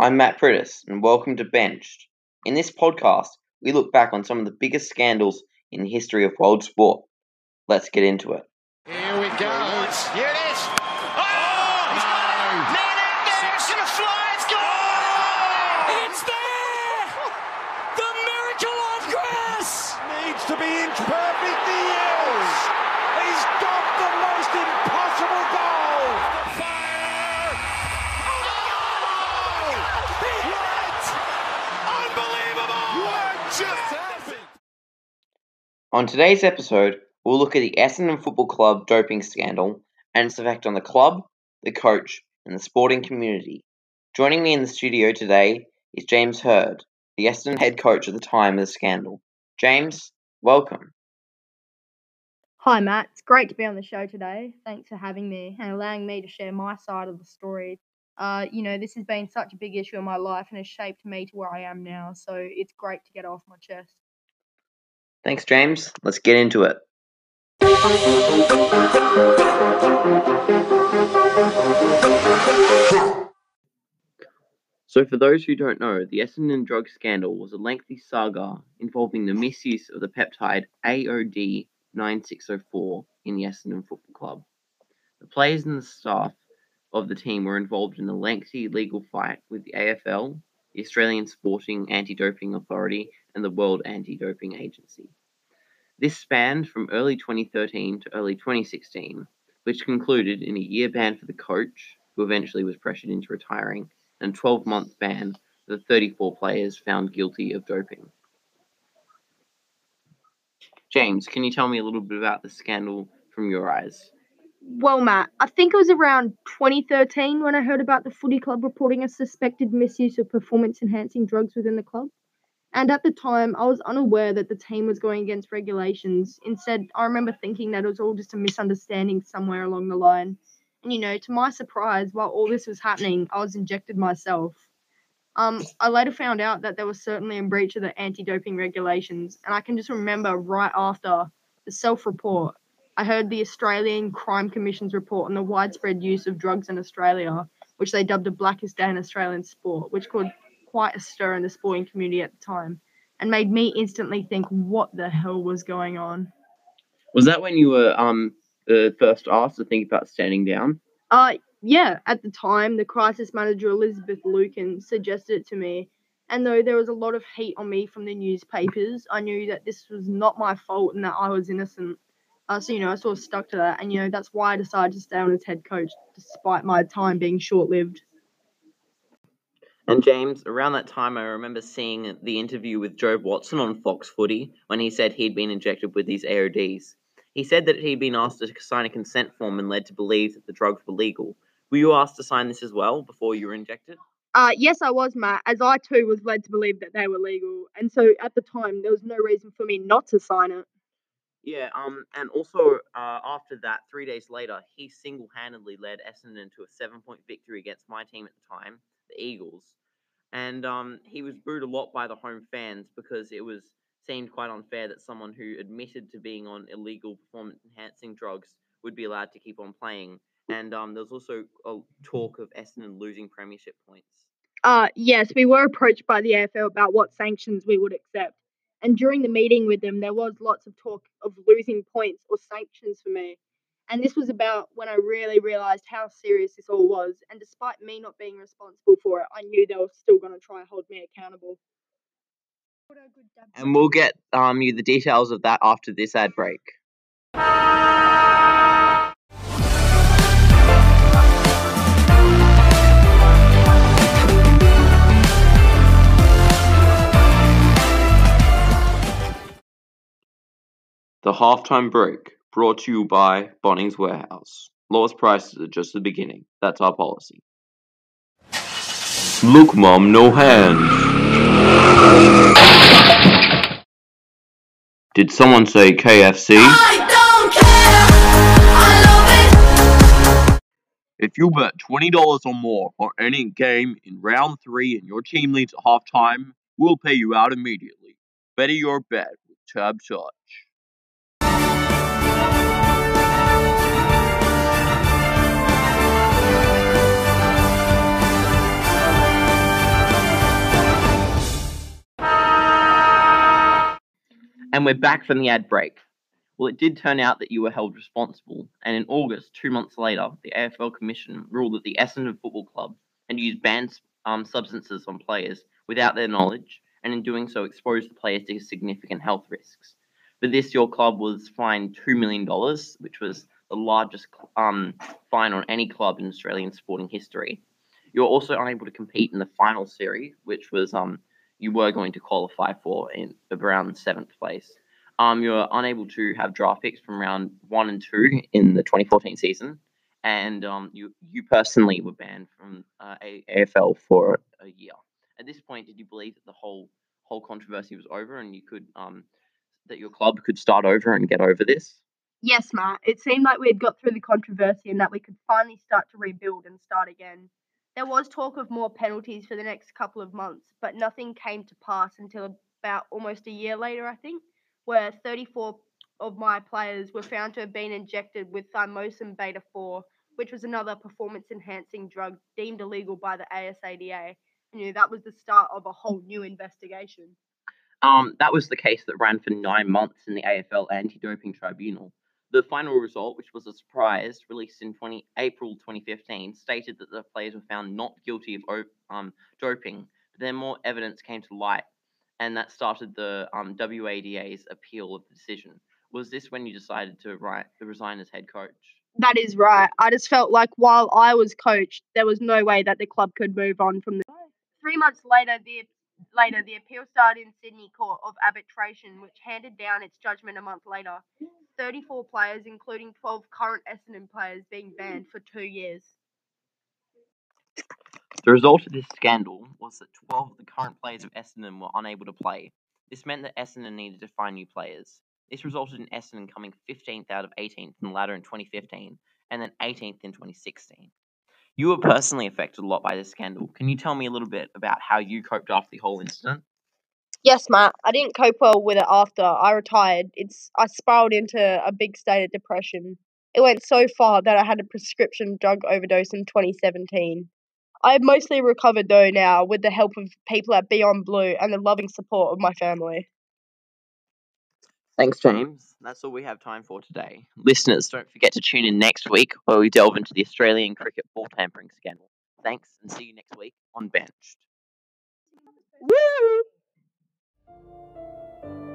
I'm Matt Pridis, and welcome to Benched. In this podcast, we look back on some of the biggest scandals in the history of world sport. Let's get into it. Here we go. Here it is. Oh, oh he's got it. Man out there. It's going to fly. It's gone. Oh. It's there! The miracle on grass! needs to be inch perfect. He is. He's got the most impossible goal. Fire! Unbelievable. What just happened? On today's episode, we'll look at the Essendon Football Club doping scandal and its effect on the club, the coach, and the sporting community. Joining me in the studio today is James Hird, the Essendon head coach at the time of the scandal. James, welcome. Hi, Matt. It's great to be on the show today. Thanks for having me and allowing me to share my side of the story. Uh, you know, this has been such a big issue in my life and has shaped me to where I am now, so it's great to get it off my chest. Thanks, James. Let's get into it. So, for those who don't know, the Essendon drug scandal was a lengthy saga involving the misuse of the peptide AOD 9604 in the Essendon Football Club. The players and the staff of the team were involved in a lengthy legal fight with the AFL, the Australian Sporting Anti Doping Authority, and the World Anti Doping Agency. This spanned from early 2013 to early 2016, which concluded in a year ban for the coach, who eventually was pressured into retiring, and a 12 month ban for the 34 players found guilty of doping. James, can you tell me a little bit about the scandal from your eyes? Well, Matt, I think it was around 2013 when I heard about the footy club reporting a suspected misuse of performance enhancing drugs within the club. And at the time, I was unaware that the team was going against regulations. Instead, I remember thinking that it was all just a misunderstanding somewhere along the line. And you know, to my surprise, while all this was happening, I was injected myself. Um, I later found out that there was certainly a breach of the anti-doping regulations, and I can just remember right after the self-report, I heard the Australian Crime Commission's report on the widespread use of drugs in Australia, which they dubbed the blackest day in Australian sport, which caused quite a stir in the sporting community at the time, and made me instantly think, what the hell was going on? Was that when you were um uh, first asked to think about standing down? Uh, yeah, at the time, the crisis manager Elizabeth Lukin suggested it to me. And though there was a lot of heat on me from the newspapers, I knew that this was not my fault and that I was innocent. Uh, so, you know, I sort of stuck to that. And, you know, that's why I decided to stay on as head coach, despite my time being short lived. And James, around that time, I remember seeing the interview with Jobe Watson on Fox Footy when he said he'd been injected with these AODs. He said that he'd been asked to sign a consent form and led to believe that the drugs were legal. Were you asked to sign this as well before you were injected? Uh, yes, I was, Matt, as I too was led to believe that they were legal. And so at the time, there was no reason for me not to sign it. Yeah, um, and also uh, after that, three days later, he single-handedly led Essendon to a seven-point victory against my team at the time, the Eagles, and um, he was booed a lot by the home fans because it was seemed quite unfair that someone who admitted to being on illegal performance-enhancing drugs would be allowed to keep on playing. And um, there was also a talk of Essendon losing premiership points. Uh, yes, we were approached by the AFL about what sanctions we would accept. And during the meeting with them, there was lots of talk of losing points or sanctions for me. And this was about when I really realised how serious this all was. And despite me not being responsible for it, I knew they were still going to try and hold me accountable. And we'll get um, you the details of that after this ad break. Halftime break brought to you by Bunnings Warehouse. Lowest prices are just the beginning. That's our policy. Look, Mom, no hands. Did someone say KFC? If you bet $20 or more on any game in round three and your team leads at halftime, we'll pay you out immediately. Better your bet with Tab Touch. And we're back from the ad break. Well, it did turn out that you were held responsible, and in August, two months later, the AFL Commission ruled that the Essendon Football Club had used banned um, substances on players without their knowledge, and in doing so, exposed the players to significant health risks. For this, your club was fined $2 million, which was the largest um, fine on any club in Australian sporting history. You were also unable to compete in the final series, which was um, you were going to qualify for in around seventh place. Um, you were unable to have draft picks from round one and two in the 2014 season, and um, you you personally were banned from uh, AFL for a year. At this point, did you believe that the whole whole controversy was over and you could um, that your club could start over and get over this? Yes, Matt. It seemed like we had got through the controversy and that we could finally start to rebuild and start again. There was talk of more penalties for the next couple of months, but nothing came to pass until about almost a year later, I think, where 34 of my players were found to have been injected with thymosin beta 4, which was another performance enhancing drug deemed illegal by the ASADA. And you know, that was the start of a whole new investigation. Um, that was the case that ran for nine months in the AFL Anti-Doping Tribunal. The final result, which was a surprise, released in 20, April 2015, stated that the players were found not guilty of um, doping, but then more evidence came to light, and that started the um, WADA's appeal of the decision. Was this when you decided to write, resign as head coach? That is right. I just felt like while I was coach, there was no way that the club could move on from the. Three months later, the later the appeal started in Sydney Court of Arbitration, which handed down its judgment a month later. 34 players, including 12 current Essendon players, being hmm. banned for two years. The result of this scandal was that 12 of the current players of Essendon were unable to play. This meant that Essendon needed to find new players. This resulted in Essendon coming 15th out of 18th in the ladder in 2015 and then 18th in 2016. You were personally affected a lot by this scandal. Can you tell me a little bit about how you coped after the whole incident? Yes, Matt. I didn't cope well with it after I retired. It's I spiraled into a big state of depression. It went so far that I had a prescription drug overdose in 2017. I have mostly recovered though now with the help of people at Beyond Blue and the loving support of my family. Thanks, James. That's all we have time for today. Listeners, don't forget to tune in next week where we delve into the Australian cricket ball tampering scandal. Thanks, and see you next week on Benched. Woo! Thank you.